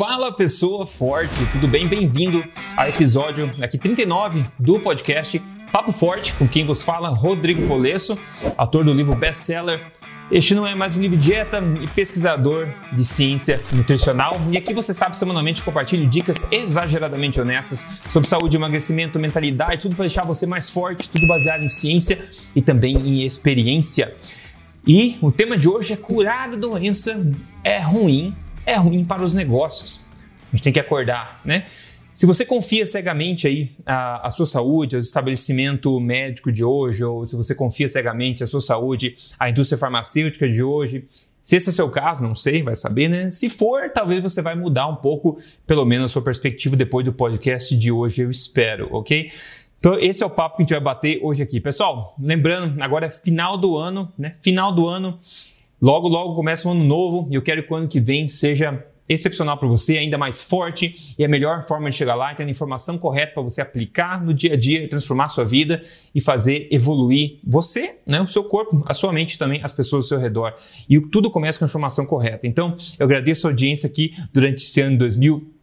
Fala pessoa forte, tudo bem? Bem-vindo ao episódio aqui 39 do podcast Papo Forte, com quem vos fala Rodrigo Polesso, autor do livro best-seller este não é mais um livro de dieta e pesquisador de ciência nutricional. E aqui você sabe, semanalmente compartilho dicas exageradamente honestas sobre saúde, emagrecimento, mentalidade, tudo para deixar você mais forte, tudo baseado em ciência e também em experiência. E o tema de hoje é curar a doença é ruim, é ruim para os negócios. A gente tem que acordar, né? Se você confia cegamente aí a, a, sua saúde, ao estabelecimento médico de hoje, ou se você confia cegamente a sua saúde à indústria farmacêutica de hoje, se esse é seu caso, não sei, vai saber, né? Se for, talvez você vai mudar um pouco, pelo menos a sua perspectiva depois do podcast de hoje, eu espero, ok? Então, esse é o papo que a gente vai bater hoje aqui. Pessoal, lembrando, agora é final do ano, né? Final do ano, logo, logo começa um ano novo e eu quero que o ano que vem seja excepcional para você, ainda mais forte e a melhor forma de chegar lá é tendo a informação correta para você aplicar no dia a dia transformar a sua vida e fazer evoluir você, né, o seu corpo, a sua mente também, as pessoas ao seu redor. E tudo começa com a informação correta. Então, eu agradeço a audiência aqui durante esse ano 2000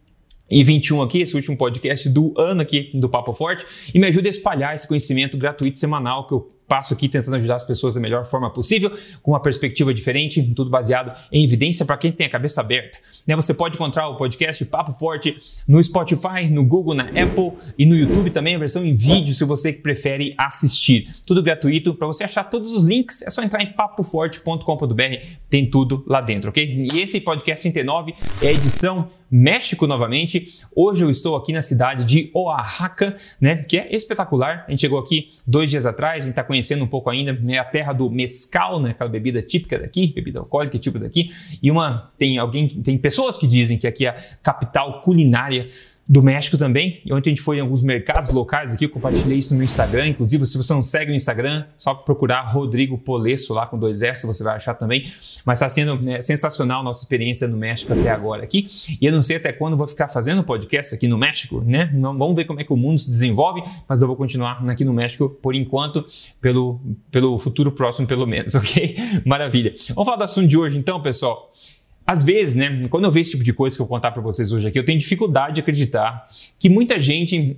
e 21 aqui, esse último podcast do ano aqui do Papo Forte, e me ajuda a espalhar esse conhecimento gratuito semanal que eu passo aqui tentando ajudar as pessoas da melhor forma possível, com uma perspectiva diferente, tudo baseado em evidência para quem tem a cabeça aberta. Né? Você pode encontrar o podcast Papo Forte no Spotify, no Google, na Apple e no YouTube também, a versão em vídeo, se você prefere assistir. Tudo gratuito. Para você achar todos os links, é só entrar em papoforte.com.br, tem tudo lá dentro, ok? E esse podcast 39 é a edição México novamente. Hoje eu estou aqui na cidade de Oaxaca, né, que é espetacular. A gente chegou aqui dois dias atrás, a gente está conhecendo um pouco ainda, é a terra do mescal, né, aquela bebida típica daqui, bebida alcoólica típica daqui. E uma tem alguém, tem pessoas que dizem que aqui é a capital culinária do México também. E ontem a gente foi em alguns mercados locais aqui, eu compartilhei isso no meu Instagram. Inclusive, se você não segue no Instagram, só procurar Rodrigo Polesso lá com dois S, você vai achar também. Mas está sendo né, sensacional a nossa experiência no México até agora aqui. E eu não sei até quando vou ficar fazendo podcast aqui no México, né? Não, vamos ver como é que o mundo se desenvolve, mas eu vou continuar aqui no México por enquanto, pelo, pelo futuro próximo, pelo menos, ok? Maravilha. Vamos falar do assunto de hoje então, pessoal. Às vezes, né, quando eu vejo esse tipo de coisa que eu vou contar para vocês hoje aqui, eu tenho dificuldade de acreditar que muita gente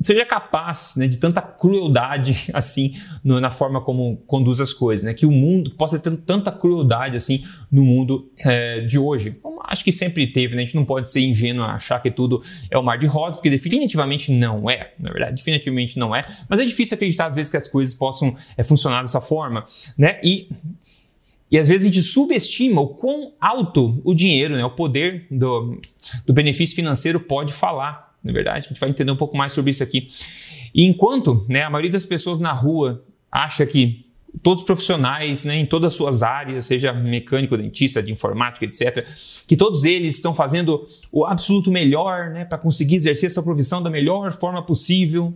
seja capaz né, de tanta crueldade assim no, na forma como conduz as coisas, né? Que o mundo possa ter tanta crueldade assim no mundo é, de hoje. Como acho que sempre teve, né? A gente não pode ser ingênuo a achar que tudo é o mar de rosa, porque definitivamente não é, na verdade, definitivamente não é. Mas é difícil acreditar às vezes que as coisas possam é, funcionar dessa forma, né? E e às vezes a gente subestima o quão alto o dinheiro, né, o poder do, do benefício financeiro pode falar. Na é verdade, a gente vai entender um pouco mais sobre isso aqui. E enquanto né, a maioria das pessoas na rua acha que todos os profissionais, né, em todas as suas áreas, seja mecânico, dentista, de informática, etc., que todos eles estão fazendo o absoluto melhor né, para conseguir exercer essa profissão da melhor forma possível.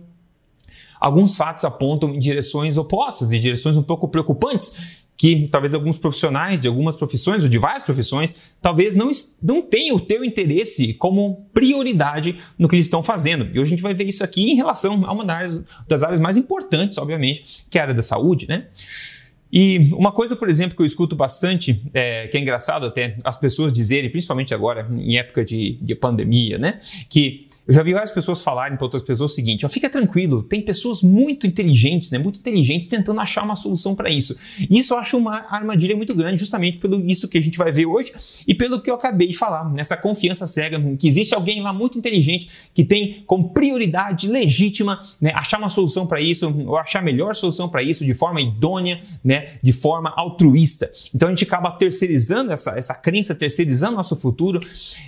Alguns fatos apontam em direções opostas, em direções um pouco preocupantes, que talvez alguns profissionais de algumas profissões ou de várias profissões talvez não, não tenham o teu interesse como prioridade no que eles estão fazendo. E hoje a gente vai ver isso aqui em relação a uma das, das áreas mais importantes, obviamente, que é a área da saúde, né? E uma coisa, por exemplo, que eu escuto bastante, é, que é engraçado até as pessoas dizerem, principalmente agora em época de, de pandemia, né? Que eu já vi várias pessoas falarem para outras pessoas o seguinte: ó, fica tranquilo, tem pessoas muito inteligentes, né, muito inteligentes tentando achar uma solução para isso. E isso eu acho uma armadilha muito grande, justamente pelo isso que a gente vai ver hoje e pelo que eu acabei de falar, nessa confiança cega que existe alguém lá muito inteligente que tem como prioridade legítima né, achar uma solução para isso, ou achar a melhor solução para isso de forma idônea, né, de forma altruísta. Então a gente acaba terceirizando essa, essa crença, terceirizando nosso futuro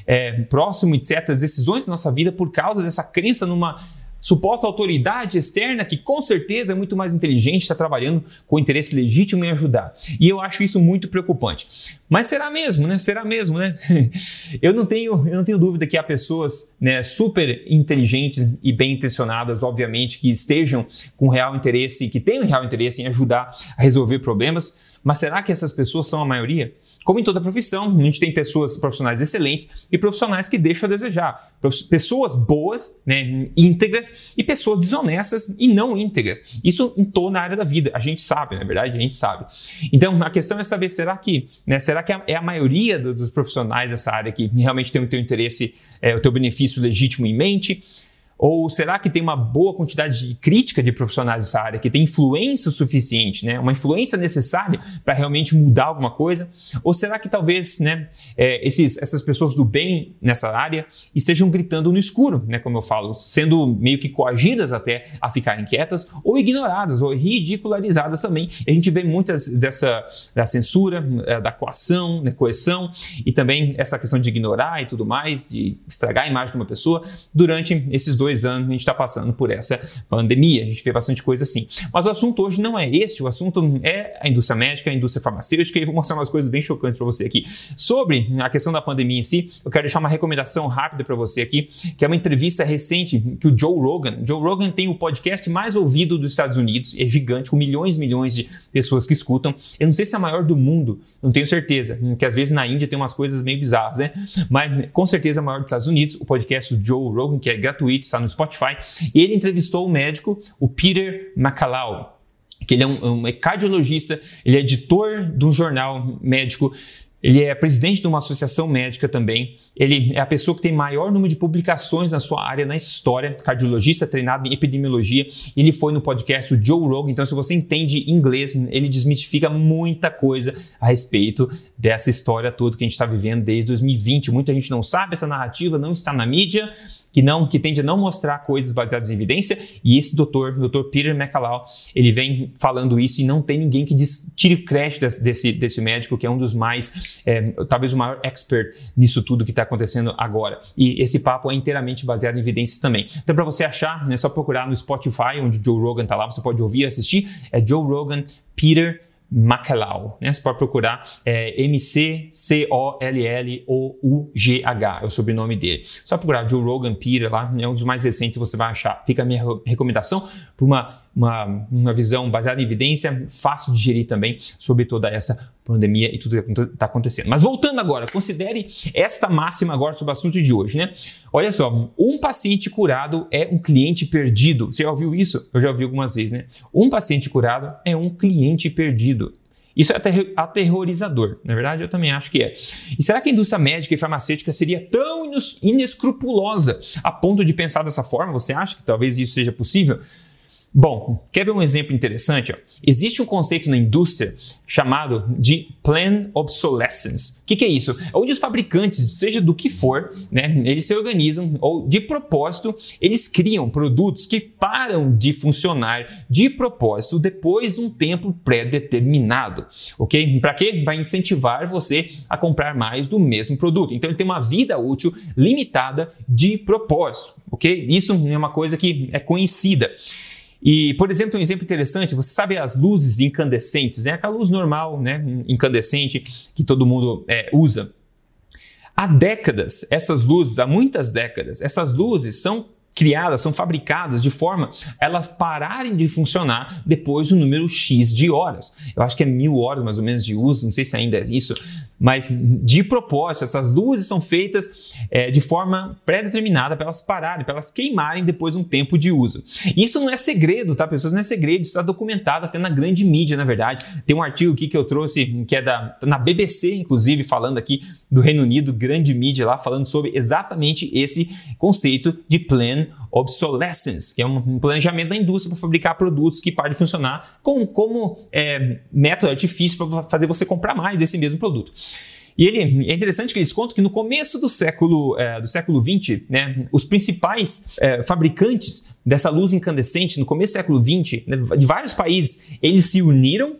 é, próximo de certas decisões da nossa vida por por causa dessa crença numa suposta autoridade externa que com certeza é muito mais inteligente, está trabalhando com interesse legítimo em ajudar. E eu acho isso muito preocupante. Mas será mesmo, né? Será mesmo, né? eu não tenho, eu não tenho dúvida que há pessoas né, super inteligentes e bem intencionadas, obviamente, que estejam com real interesse, que tenham real interesse em ajudar a resolver problemas. Mas será que essas pessoas são a maioria? Como em toda profissão, a gente tem pessoas profissionais excelentes e profissionais que deixam a desejar. Pessoas boas, né, íntegras e pessoas desonestas e não íntegras. Isso em toda a área da vida. A gente sabe, na é verdade, a gente sabe. Então, a questão é saber, será que, né, será que é a maioria dos profissionais dessa área que realmente tem o teu interesse, é, o teu benefício legítimo em mente? Ou será que tem uma boa quantidade de crítica de profissionais dessa área, que tem influência suficiente, né? uma influência necessária para realmente mudar alguma coisa? Ou será que talvez né, é, esses, essas pessoas do bem nessa área estejam gritando no escuro, né, como eu falo, sendo meio que coagidas até a ficarem quietas, ou ignoradas, ou ridicularizadas também? A gente vê muitas dessa da censura, é, da coação, né, coerção, e também essa questão de ignorar e tudo mais, de estragar a imagem de uma pessoa durante esses dois dois anos a gente está passando por essa pandemia. A gente vê bastante coisa assim. Mas o assunto hoje não é este, o assunto é a indústria médica, a indústria farmacêutica, e vou mostrar umas coisas bem chocantes para você aqui. Sobre a questão da pandemia em si, eu quero deixar uma recomendação rápida para você aqui, que é uma entrevista recente que o Joe Rogan, Joe Rogan tem o podcast mais ouvido dos Estados Unidos, é gigante, com milhões e milhões de pessoas que escutam. Eu não sei se é a maior do mundo, não tenho certeza, que às vezes na Índia tem umas coisas meio bizarras, né? Mas com certeza é a maior dos Estados Unidos, o podcast do Joe Rogan, que é gratuito, está no Spotify, e ele entrevistou o médico, o Peter McCallow, que ele é um, um cardiologista, ele é editor de um jornal médico, ele é presidente de uma associação médica também. Ele é a pessoa que tem maior número de publicações na sua área na história, cardiologista treinado em epidemiologia. Ele foi no podcast o Joe Rogan. Então, se você entende inglês, ele desmitifica muita coisa a respeito dessa história toda que a gente está vivendo desde 2020. Muita gente não sabe, essa narrativa não está na mídia que não que tende a não mostrar coisas baseadas em evidência, e esse doutor, o doutor Peter McCallow, ele vem falando isso e não tem ninguém que diz, tire crédito desse, desse médico, que é um dos mais, é, talvez o maior expert nisso tudo que está acontecendo agora. E esse papo é inteiramente baseado em evidências também. Então, para você achar, é só procurar no Spotify, onde o Joe Rogan está lá, você pode ouvir e assistir. É Joe Rogan, Peter Macalau. Né? Você pode procurar é, M-C-C-O-L-L-O-U-G-H, é o sobrenome dele. Só procurar Joe Rogan Peter lá, é um dos mais recentes, você vai achar. Fica a minha recomendação para uma, uma, uma visão baseada em evidência, fácil de gerir também sobre toda essa pandemia e tudo que está acontecendo. Mas voltando agora, considere esta máxima agora sobre o assunto de hoje, né? Olha só, um paciente curado é um cliente perdido. Você já ouviu isso? Eu já ouvi algumas vezes, né? Um paciente curado é um cliente perdido. Isso é aterrorizador, na verdade eu também acho que é. E será que a indústria médica e farmacêutica seria tão inescrupulosa a ponto de pensar dessa forma? Você acha que talvez isso seja possível? Bom, quer ver um exemplo interessante? Existe um conceito na indústria chamado de plan obsolescence. O que, que, é isso? É onde os fabricantes, seja do que for, né, eles se organizam ou de propósito, eles criam produtos que param de funcionar de propósito depois de um tempo pré-determinado, ok? Para quê? Vai incentivar você a comprar mais do mesmo produto. Então ele tem uma vida útil limitada de propósito, ok? Isso é uma coisa que é conhecida. E, por exemplo, um exemplo interessante, você sabe as luzes incandescentes, né? aquela luz normal, né? incandescente, que todo mundo é, usa. Há décadas, essas luzes, há muitas décadas, essas luzes são criadas, são fabricadas de forma elas pararem de funcionar depois do número X de horas. Eu acho que é mil horas mais ou menos de uso, não sei se ainda é isso, mas de propósito, essas luzes são feitas é, de forma pré-determinada para elas pararem, para elas queimarem depois de um tempo de uso. Isso não é segredo, tá, pessoas? Não é segredo, isso está documentado até na grande mídia, na verdade. Tem um artigo aqui que eu trouxe, que é da, na BBC, inclusive, falando aqui do Reino Unido, grande mídia lá, falando sobre exatamente esse conceito de plan obsolescence, que é um planejamento da indústria para fabricar produtos que param de funcionar com, como é, método artifício para fazer você comprar mais desse mesmo produto. E ele, é interessante que eles contam que no começo do século, é, do século XX, né, os principais é, fabricantes dessa luz incandescente, no começo do século XX, né, de vários países, eles se uniram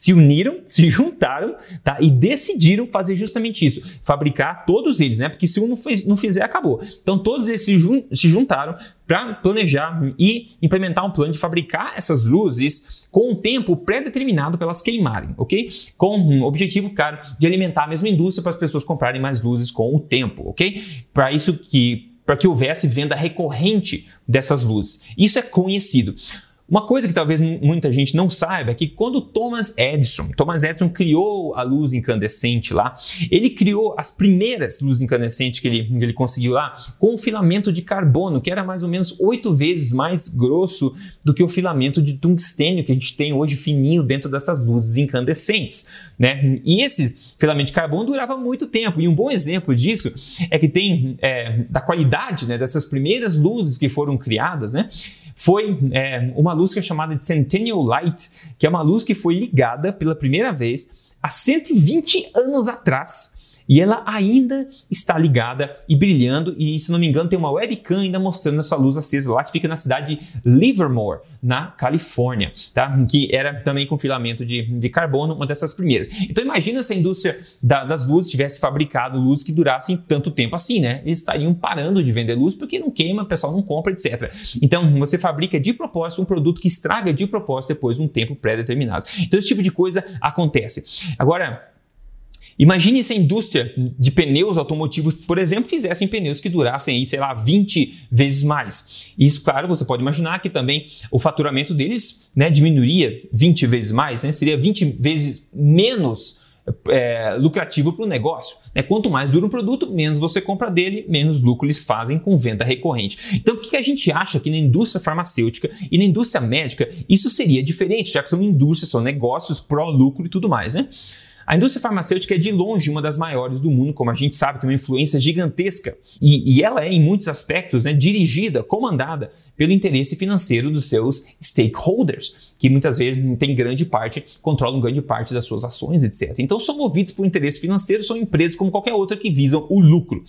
se uniram, se juntaram tá? e decidiram fazer justamente isso, fabricar todos eles, né? Porque se um não, fez, não fizer, acabou. Então todos eles se, jun se juntaram para planejar e implementar um plano de fabricar essas luzes com um tempo pré-determinado para elas queimarem, ok? Com um objetivo, claro, de alimentar a mesma indústria para as pessoas comprarem mais luzes com o tempo, ok? Para isso que para que houvesse venda recorrente dessas luzes. Isso é conhecido. Uma coisa que talvez muita gente não saiba é que quando Thomas Edison, Thomas Edison criou a luz incandescente lá, ele criou as primeiras luzes incandescentes que ele, que ele conseguiu lá com um filamento de carbono, que era mais ou menos oito vezes mais grosso do que o filamento de tungstênio que a gente tem hoje fininho dentro dessas luzes incandescentes. Né? E esse filamento de carbono durava muito tempo. E um bom exemplo disso é que tem é, da qualidade né, dessas primeiras luzes que foram criadas, né? foi é, uma luz que é chamada de Centennial Light, que é uma luz que foi ligada pela primeira vez há 120 anos atrás e ela ainda está ligada e brilhando. E se não me engano, tem uma webcam ainda mostrando essa luz acesa lá que fica na cidade de Livermore, na Califórnia, tá? que era também com filamento de, de carbono, uma dessas primeiras. Então imagina se a indústria da, das luzes tivesse fabricado luzes que durassem tanto tempo assim, né? Eles estariam parando de vender luz porque não queima, o pessoal não compra, etc. Então você fabrica de propósito um produto que estraga de propósito depois de um tempo pré-determinado. Então esse tipo de coisa acontece. Agora, Imagine se a indústria de pneus automotivos, por exemplo, fizessem pneus que durassem aí, sei lá, 20 vezes mais. Isso, claro, você pode imaginar que também o faturamento deles né, diminuiria 20 vezes mais, né? seria 20 vezes menos é, lucrativo para o negócio. Né? Quanto mais dura um produto, menos você compra dele, menos lucro eles fazem com venda recorrente. Então, por que a gente acha que na indústria farmacêutica e na indústria médica isso seria diferente, já que são indústrias, são negócios pró-lucro e tudo mais, né? A indústria farmacêutica é de longe uma das maiores do mundo, como a gente sabe, tem uma influência gigantesca. E, e ela é, em muitos aspectos, né, dirigida, comandada pelo interesse financeiro dos seus stakeholders, que muitas vezes têm grande parte, controlam grande parte das suas ações, etc. Então são movidos por interesse financeiro, são empresas como qualquer outra que visam o lucro.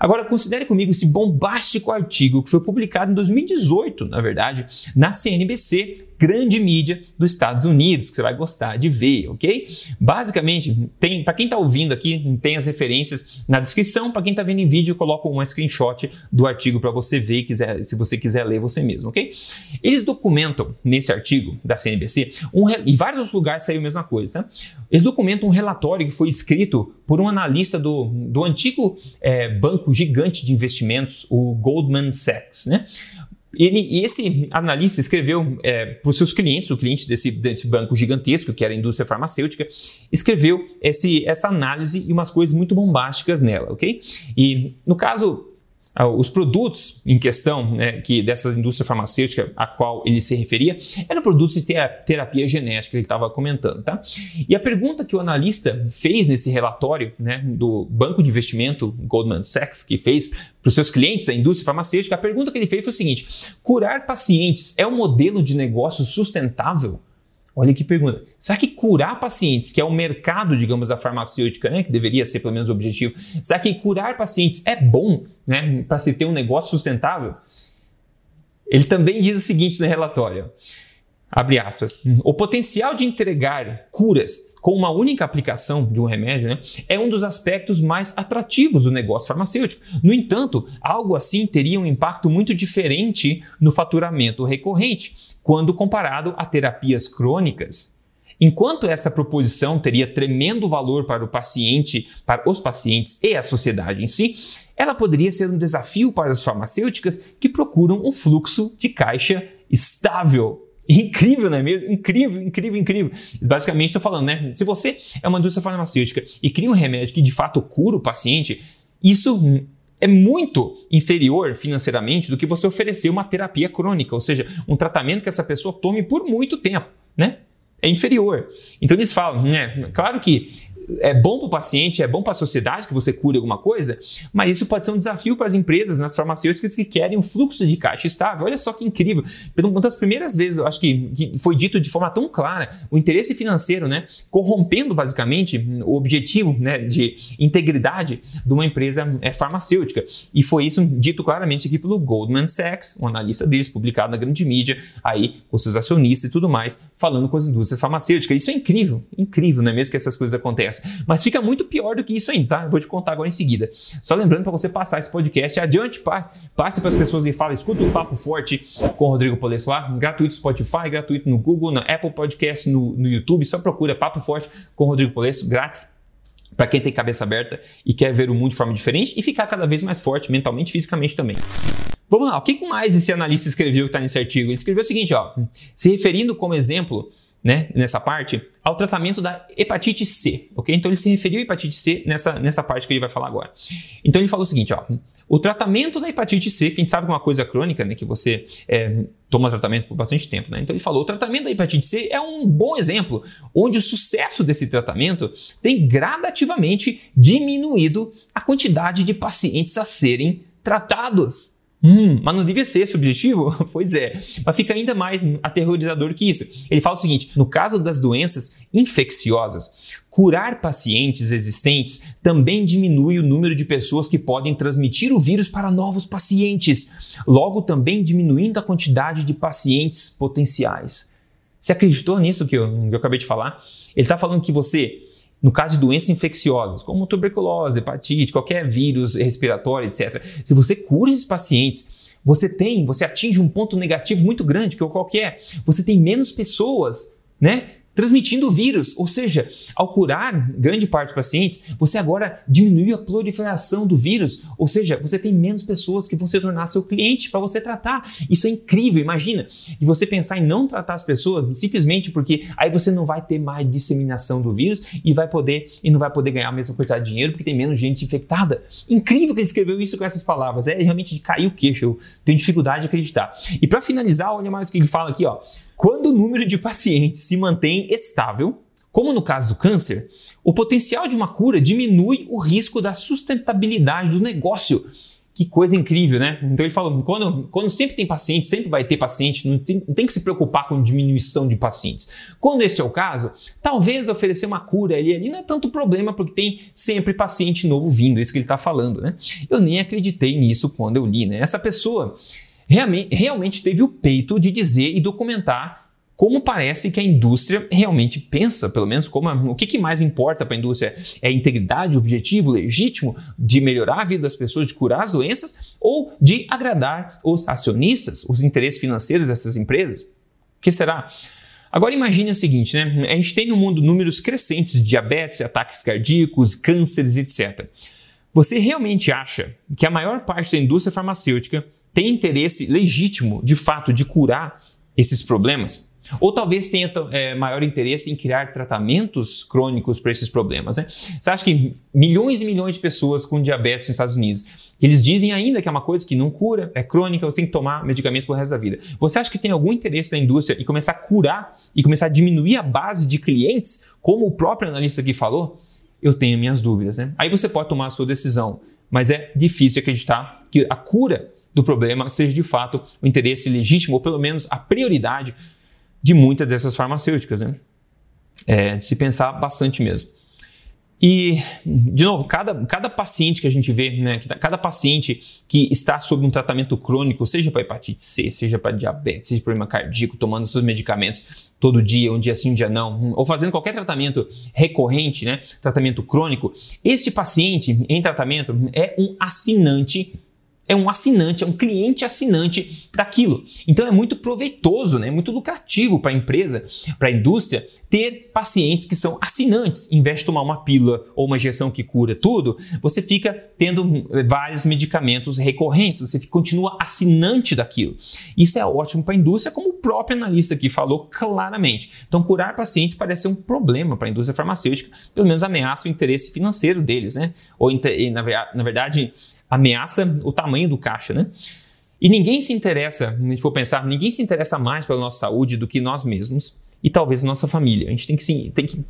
Agora, considere comigo esse bombástico artigo que foi publicado em 2018, na verdade, na CNBC, grande mídia dos Estados Unidos, que você vai gostar de ver, ok? Basicamente, tem para quem está ouvindo aqui, tem as referências na descrição. Para quem está vendo em vídeo, eu coloco um screenshot do artigo para você ver, quiser, se você quiser ler você mesmo, ok? Eles documentam nesse artigo da CNBC, um, e vários outros lugares saiu a mesma coisa, tá? Eles documentam um relatório que foi escrito por um analista do, do antigo é, banco gigante de investimentos, o Goldman Sachs, né? Ele, esse analista escreveu é, para os seus clientes, o cliente desse, desse, banco gigantesco, que era a indústria farmacêutica, escreveu esse, essa análise e umas coisas muito bombásticas nela, ok? E no caso, os produtos em questão né, que dessa indústria farmacêutica a qual ele se referia eram produtos de terapia genética que ele estava comentando, tá? E a pergunta que o analista fez nesse relatório né, do banco de investimento Goldman Sachs que fez para os seus clientes da indústria farmacêutica, a pergunta que ele fez foi o seguinte: curar pacientes é um modelo de negócio sustentável? Olha que pergunta. Será que curar pacientes, que é o mercado, digamos, da farmacêutica, né, que deveria ser pelo menos o objetivo, será que curar pacientes é bom né, para se ter um negócio sustentável? Ele também diz o seguinte no relatório: abre aspas, o potencial de entregar curas com uma única aplicação de um remédio né, é um dos aspectos mais atrativos do negócio farmacêutico. No entanto, algo assim teria um impacto muito diferente no faturamento recorrente quando comparado a terapias crônicas. Enquanto esta proposição teria tremendo valor para o paciente, para os pacientes e a sociedade em si, ela poderia ser um desafio para as farmacêuticas que procuram um fluxo de caixa estável. Incrível, não é mesmo? Incrível, incrível, incrível. Basicamente, estou falando, né? Se você é uma indústria farmacêutica e cria um remédio que de fato cura o paciente, isso é muito inferior financeiramente do que você oferecer uma terapia crônica, ou seja, um tratamento que essa pessoa tome por muito tempo, né? É inferior. Então eles falam, né? Claro que é bom para o paciente, é bom para a sociedade que você cure alguma coisa, mas isso pode ser um desafio para as empresas, nas farmacêuticas que querem um fluxo de caixa estável. Olha só que incrível. Uma das primeiras vezes, eu acho que, que foi dito de forma tão clara, o interesse financeiro, né, corrompendo basicamente o objetivo né, de integridade de uma empresa é, farmacêutica. E foi isso dito claramente aqui pelo Goldman Sachs, um analista deles, publicado na grande mídia, aí com seus acionistas e tudo mais, falando com as indústrias farmacêuticas. Isso é incrível, incrível, não é mesmo que essas coisas acontecem. Mas fica muito pior do que isso aí, tá? Eu vou te contar agora em seguida. Só lembrando para você passar esse podcast adiante, passe para as pessoas e fala, escuta o Papo Forte com o Rodrigo Polesso lá, gratuito Spotify, gratuito no Google, na Apple Podcast, no, no YouTube, só procura Papo Forte com o Rodrigo Polesso, grátis para quem tem cabeça aberta e quer ver o mundo de forma diferente e ficar cada vez mais forte mentalmente e fisicamente também. Vamos lá, o que mais esse analista escreveu que está nesse artigo? Ele escreveu o seguinte, ó, se referindo como exemplo, né, nessa parte, ao tratamento da hepatite C, ok? Então ele se referiu à hepatite C nessa, nessa parte que ele vai falar agora. Então ele falou o seguinte, ó, o tratamento da hepatite C, que a gente sabe que é uma coisa crônica, né, que você é, toma tratamento por bastante tempo, né? Então ele falou, o tratamento da hepatite C é um bom exemplo, onde o sucesso desse tratamento tem gradativamente diminuído a quantidade de pacientes a serem tratados. Hum, mas não devia ser esse objetivo? pois é, mas fica ainda mais aterrorizador que isso. Ele fala o seguinte: no caso das doenças infecciosas, curar pacientes existentes também diminui o número de pessoas que podem transmitir o vírus para novos pacientes, logo também diminuindo a quantidade de pacientes potenciais. Você acreditou nisso que eu, que eu acabei de falar? Ele está falando que você no caso de doenças infecciosas, como tuberculose, hepatite, qualquer vírus respiratório, etc. Se você cura esses pacientes, você tem, você atinge um ponto negativo muito grande, que é qualquer. Você tem menos pessoas, né? Transmitindo o vírus. Ou seja, ao curar grande parte dos pacientes, você agora diminuiu a proliferação do vírus. Ou seja, você tem menos pessoas que vão se tornar seu cliente para você tratar. Isso é incrível, imagina. E você pensar em não tratar as pessoas simplesmente porque aí você não vai ter mais disseminação do vírus e vai poder e não vai poder ganhar a mesma quantidade de dinheiro porque tem menos gente infectada. Incrível que ele escreveu isso com essas palavras. É realmente de cair o queixo. Eu tenho dificuldade de acreditar. E para finalizar, olha mais o que ele fala aqui, ó. Quando o número de pacientes se mantém estável, como no caso do câncer, o potencial de uma cura diminui o risco da sustentabilidade do negócio. Que coisa incrível, né? Então ele falou: quando, quando sempre tem paciente, sempre vai ter paciente, não tem, não tem, que se preocupar com diminuição de pacientes. Quando este é o caso, talvez oferecer uma cura ali, ali não é tanto problema, porque tem sempre paciente novo vindo, é isso que ele está falando, né? Eu nem acreditei nisso quando eu li, né? Essa pessoa realmente, teve o peito de dizer e documentar como parece que a indústria realmente pensa, pelo menos como a, o que, que mais importa para a indústria é integridade, objetivo legítimo de melhorar a vida das pessoas, de curar as doenças ou de agradar os acionistas, os interesses financeiros dessas empresas? O que será? Agora imagine o seguinte, né? A gente tem no mundo números crescentes de diabetes, ataques cardíacos, cânceres, etc. Você realmente acha que a maior parte da indústria farmacêutica tem interesse legítimo, de fato, de curar esses problemas? Ou talvez tenha é, maior interesse em criar tratamentos crônicos para esses problemas. Né? Você acha que milhões e milhões de pessoas com diabetes nos Estados Unidos, que eles dizem ainda que é uma coisa que não cura, é crônica, você tem que tomar medicamentos o resto da vida. Você acha que tem algum interesse da indústria em começar a curar e começar a diminuir a base de clientes, como o próprio analista aqui falou? Eu tenho minhas dúvidas. Né? Aí você pode tomar a sua decisão, mas é difícil acreditar que a cura do problema seja de fato o interesse legítimo, ou pelo menos a prioridade de muitas dessas farmacêuticas. Né? É, de se pensar bastante mesmo. E, de novo, cada, cada paciente que a gente vê, né, cada paciente que está sob um tratamento crônico, seja para hepatite C, seja para diabetes, seja problema cardíaco, tomando seus medicamentos todo dia, um dia sim, um dia não, ou fazendo qualquer tratamento recorrente, né, tratamento crônico, este paciente em tratamento é um assinante é um assinante, é um cliente assinante daquilo. Então é muito proveitoso, né? é muito lucrativo para a empresa, para a indústria, ter pacientes que são assinantes. Em vez de tomar uma pílula ou uma injeção que cura tudo, você fica tendo vários medicamentos recorrentes, você continua assinante daquilo. Isso é ótimo para a indústria, como o próprio analista aqui falou claramente. Então, curar pacientes parece ser um problema para a indústria farmacêutica, pelo menos ameaça o interesse financeiro deles, né? Ou, na verdade, ameaça o tamanho do caixa, né? E ninguém se interessa, se a gente for pensar, ninguém se interessa mais pela nossa saúde do que nós mesmos e talvez nossa família. A gente tem que, sim, tem que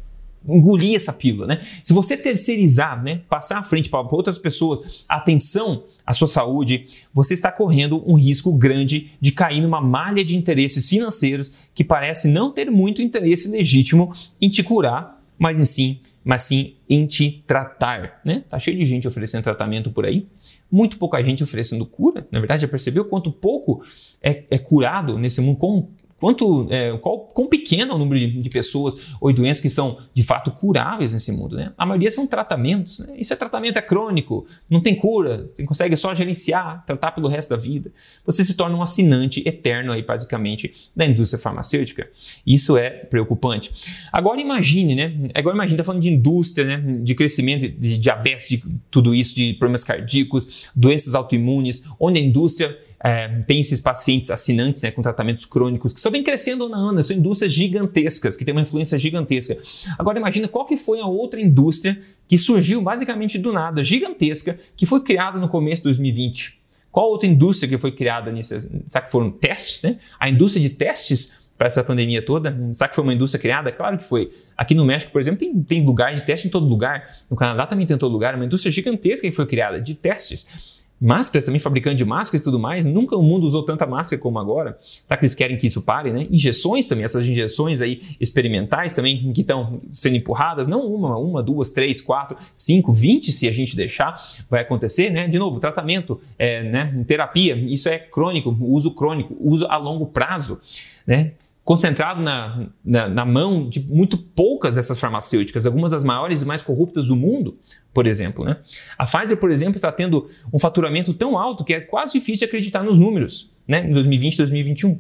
engolir essa pílula, né? Se você terceirizar, né, passar à frente para outras pessoas, atenção à sua saúde, você está correndo um risco grande de cair numa malha de interesses financeiros que parece não ter muito interesse legítimo em te curar, mas em sim mas sim em te tratar. Né? Tá cheio de gente oferecendo tratamento por aí, muito pouca gente oferecendo cura. Na verdade, já percebeu quanto pouco é, é curado nesse mundo? Com, quanto, é, qual, quão pequeno é o número de, de, pessoas ou doenças que são de fato curáveis nesse mundo. Né? A maioria são tratamentos. Né? Isso é tratamento é crônico, não tem cura, você consegue só gerenciar, tratar pelo resto da vida. Você se torna um assinante eterno aí, basicamente, da indústria farmacêutica. Isso é preocupante. Agora imagine, né? Agora imagine, está falando de indústria, né? de crescimento de diabetes, de tudo isso, de problemas cardíacos, doenças autoimunes, onde a indústria é, tem esses pacientes assinantes né, com tratamentos crônicos que só vem crescendo ano a ano, são indústrias gigantescas, que têm uma influência gigantesca. Agora imagina qual que foi a outra indústria que surgiu basicamente do nada, gigantesca, que foi criada no começo de 2020. Qual outra indústria que foi criada nisso? Será que foram testes, né? A indústria de testes para essa pandemia toda? Será que foi uma indústria criada? Claro que foi. Aqui no México, por exemplo, tem, tem lugar de teste em todo lugar. No Canadá também tem em todo lugar. Uma indústria gigantesca que foi criada de testes máscaras também, fabricante de máscaras e tudo mais. Nunca o mundo usou tanta máscara como agora. Será que eles querem que isso pare, né? Injeções também, essas injeções aí experimentais também que estão sendo empurradas, não uma, uma, duas, três, quatro, cinco, vinte, se a gente deixar, vai acontecer, né? De novo, tratamento, é, né? terapia, isso é crônico, uso crônico, uso a longo prazo, né? Concentrado na, na, na, mão de muito poucas dessas farmacêuticas, algumas das maiores e mais corruptas do mundo, por exemplo. Né? A Pfizer, por exemplo, está tendo um faturamento tão alto que é quase difícil de acreditar nos números, né? em 2020 e 2021.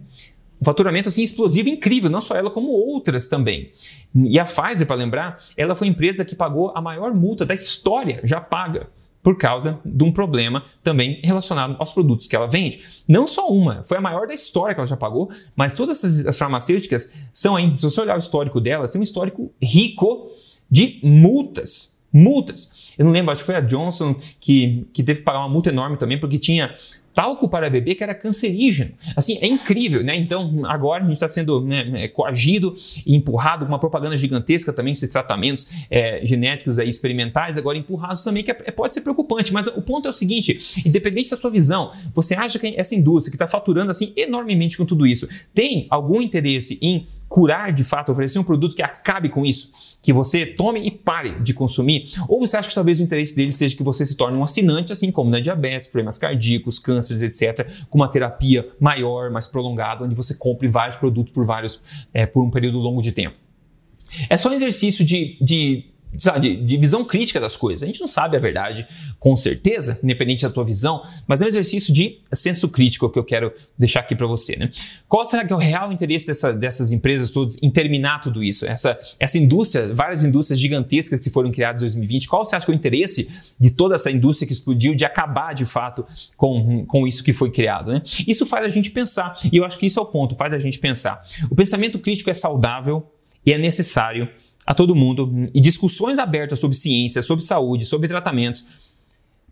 Um faturamento assim explosivo incrível, não só ela, como outras também. E a Pfizer, para lembrar, ela foi a empresa que pagou a maior multa da história, já paga por causa de um problema também relacionado aos produtos que ela vende. Não só uma, foi a maior da história que ela já pagou, mas todas as farmacêuticas são aí, se você olhar o histórico delas, tem um histórico rico de multas. Multas. Eu não lembro, acho que foi a Johnson que, que teve que pagar uma multa enorme também, porque tinha talco para bebê que era cancerígeno. Assim, é incrível, né? Então, agora a gente está sendo né, é, coagido e empurrado com uma propaganda gigantesca também, esses tratamentos é, genéticos aí, experimentais, agora empurrados também, que é, é, pode ser preocupante. Mas o ponto é o seguinte: independente da sua visão, você acha que essa indústria que está faturando assim enormemente com tudo isso tem algum interesse em curar de fato, oferecer um produto que acabe com isso, que você tome e pare de consumir? Ou você acha que talvez o interesse dele seja que você se torne um assinante, assim como na diabetes, problemas cardíacos, cânceres, etc., com uma terapia maior, mais prolongada, onde você compre vários produtos por vários é, por um período longo de tempo? É só um exercício de, de de, de, visão crítica das coisas. A gente não sabe a verdade com certeza, independente da tua visão, mas é um exercício de senso crítico que eu quero deixar aqui para você. Né? Qual será que é o real interesse dessa, dessas empresas todas em terminar tudo isso? Essa, essa indústria, várias indústrias gigantescas que foram criadas em 2020, qual você acha que é o interesse de toda essa indústria que explodiu de acabar de fato com, com isso que foi criado? Né? Isso faz a gente pensar, e eu acho que isso é o ponto, faz a gente pensar. O pensamento crítico é saudável e é necessário a todo mundo e discussões abertas sobre ciência, sobre saúde, sobre tratamentos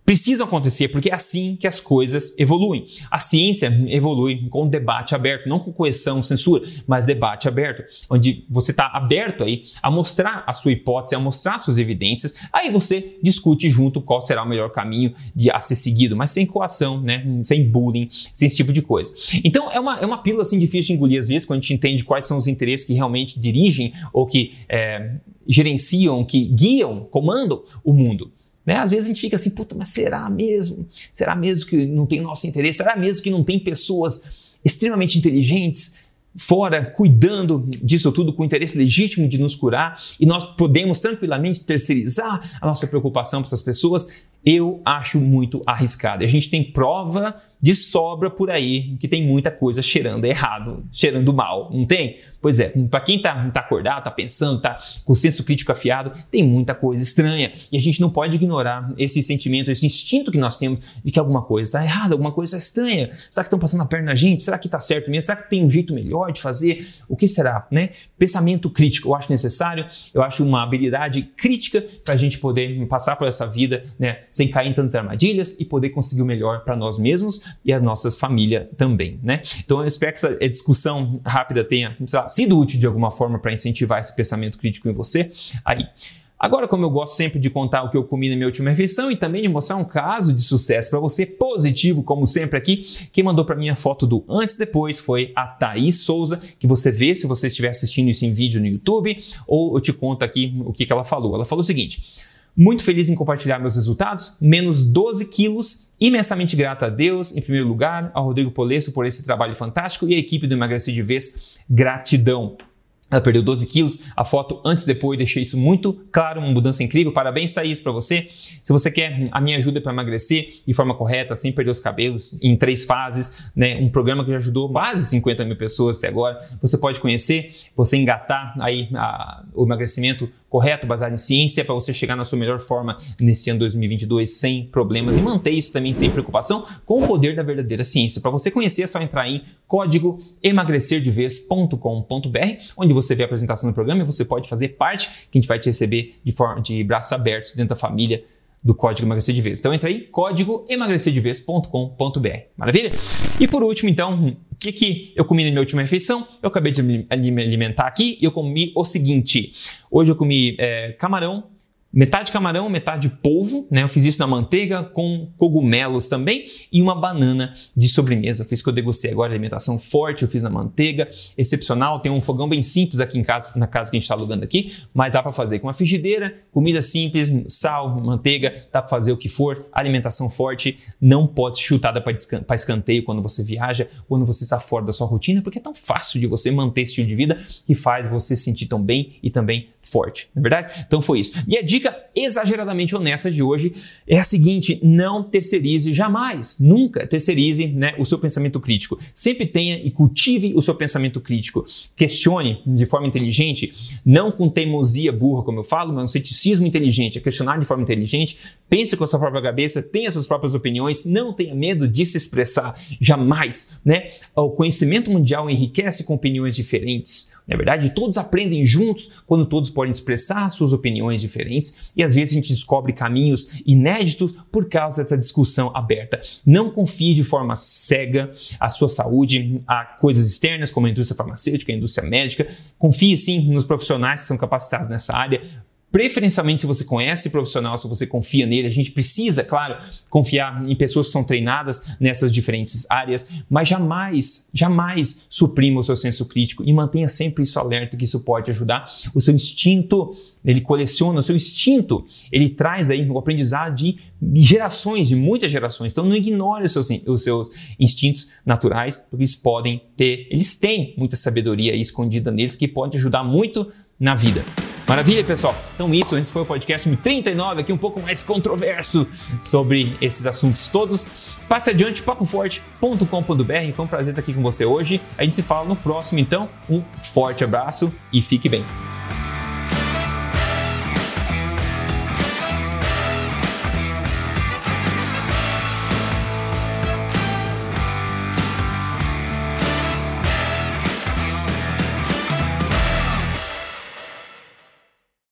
precisam acontecer porque é assim que as coisas evoluem. A ciência evolui com debate aberto, não com coerção, censura, mas debate aberto, onde você está aberto aí a mostrar a sua hipótese, a mostrar suas evidências, aí você discute junto qual será o melhor caminho de a ser seguido, mas sem coação, né? sem bullying, sem esse tipo de coisa. Então é uma, é uma pílula assim difícil de engolir às vezes, quando a gente entende quais são os interesses que realmente dirigem ou que é, gerenciam, que guiam, comandam o mundo. Né? Às vezes a gente fica assim, puta, mas será mesmo? Será mesmo que não tem nosso interesse? Será mesmo que não tem pessoas extremamente inteligentes fora cuidando disso tudo com interesse legítimo de nos curar e nós podemos tranquilamente terceirizar a nossa preocupação para essas pessoas? Eu acho muito arriscado. A gente tem prova de sobra por aí que tem muita coisa cheirando errado, cheirando mal, não tem? Pois é, para quem está tá acordado, está pensando, está com o senso crítico afiado, tem muita coisa estranha. E a gente não pode ignorar esse sentimento, esse instinto que nós temos de que alguma coisa está errada, alguma coisa está estranha. Será que estão passando a perna na gente? Será que está certo mesmo? Será que tem um jeito melhor de fazer? O que será? Né? Pensamento crítico, eu acho necessário, eu acho uma habilidade crítica para a gente poder passar por essa vida né, sem cair em tantas armadilhas e poder conseguir o melhor para nós mesmos e a nossa família também. Né? Então eu espero que essa discussão rápida tenha lá, sido útil de alguma forma para incentivar esse pensamento crítico em você. Aí. Agora, como eu gosto sempre de contar o que eu comi na minha última refeição e também de mostrar um caso de sucesso para você, positivo, como sempre aqui, quem mandou para mim a foto do antes e depois foi a Thaís Souza, que você vê se você estiver assistindo isso em vídeo no YouTube, ou eu te conto aqui o que, que ela falou. Ela falou o seguinte: muito feliz em compartilhar meus resultados, menos 12 quilos, imensamente grato a Deus, em primeiro lugar, ao Rodrigo Polesso por esse trabalho fantástico e a equipe do Emagrecer de Vez, gratidão. Ela perdeu 12 quilos, a foto antes e depois, deixei isso muito claro, uma mudança incrível. Parabéns, Thaís, para você. Se você quer a minha ajuda para emagrecer de forma correta, sem perder os cabelos, em três fases, né, um programa que já ajudou quase 50 mil pessoas até agora, você pode conhecer, você engatar aí a, o emagrecimento correto, baseado em ciência, para você chegar na sua melhor forma nesse ano 2022 sem problemas e manter isso também sem preocupação com o poder da verdadeira ciência. Para você conhecer é só entrar em código emagrecerdevez.com.br, onde você vê a apresentação do programa e você pode fazer parte, que a gente vai te receber de, forma, de braços abertos dentro da família do código emagrecer de vez. Então entra aí, código emagrecerdevez.com.br. Maravilha? E por último, então, que, que eu comi na minha última refeição? Eu acabei de me alimentar aqui e eu comi o seguinte. Hoje eu comi é, camarão, Metade camarão, metade polvo, né? Eu fiz isso na manteiga com cogumelos também e uma banana de sobremesa. Fiz que eu degustei agora alimentação forte, eu fiz na manteiga, excepcional. Tem um fogão bem simples aqui em casa, na casa que a gente está alugando aqui, mas dá para fazer com uma frigideira, comida simples, sal, manteiga, dá para fazer o que for. Alimentação forte não pode ser chutada para escanteio quando você viaja, quando você está fora da sua rotina, porque é tão fácil de você manter esse estilo de vida que faz você se sentir tão bem e também forte, não é verdade? Então foi isso. E a dica exageradamente honesta de hoje é a seguinte: não terceirize jamais, nunca terceirize né, o seu pensamento crítico. Sempre tenha e cultive o seu pensamento crítico. Questione de forma inteligente, não com teimosia burra, como eu falo, mas um ceticismo inteligente, é questionar de forma inteligente. Pense com a sua própria cabeça, tenha suas próprias opiniões, não tenha medo de se expressar, jamais. Né? O conhecimento mundial enriquece com opiniões diferentes. Na é verdade, todos aprendem juntos quando todos podem expressar suas opiniões diferentes e às vezes a gente descobre caminhos inéditos por causa dessa discussão aberta. Não confie de forma cega a sua saúde a coisas externas como a indústria farmacêutica, a indústria médica. Confie sim nos profissionais que são capacitados nessa área. Preferencialmente, se você conhece profissional, se você confia nele, a gente precisa, claro, confiar em pessoas que são treinadas nessas diferentes áreas, mas jamais, jamais suprima o seu senso crítico e mantenha sempre isso alerta, que isso pode ajudar. O seu instinto, ele coleciona, o seu instinto, ele traz aí o aprendizado de gerações, de muitas gerações. Então, não ignore os seus, os seus instintos naturais, porque eles podem ter, eles têm muita sabedoria escondida neles que pode ajudar muito na vida. Maravilha, pessoal? Então isso, esse foi o podcast 39, aqui um pouco mais controverso sobre esses assuntos todos. Passe adiante, papoforte.com.br. Foi um prazer estar aqui com você hoje. A gente se fala no próximo, então. Um forte abraço e fique bem.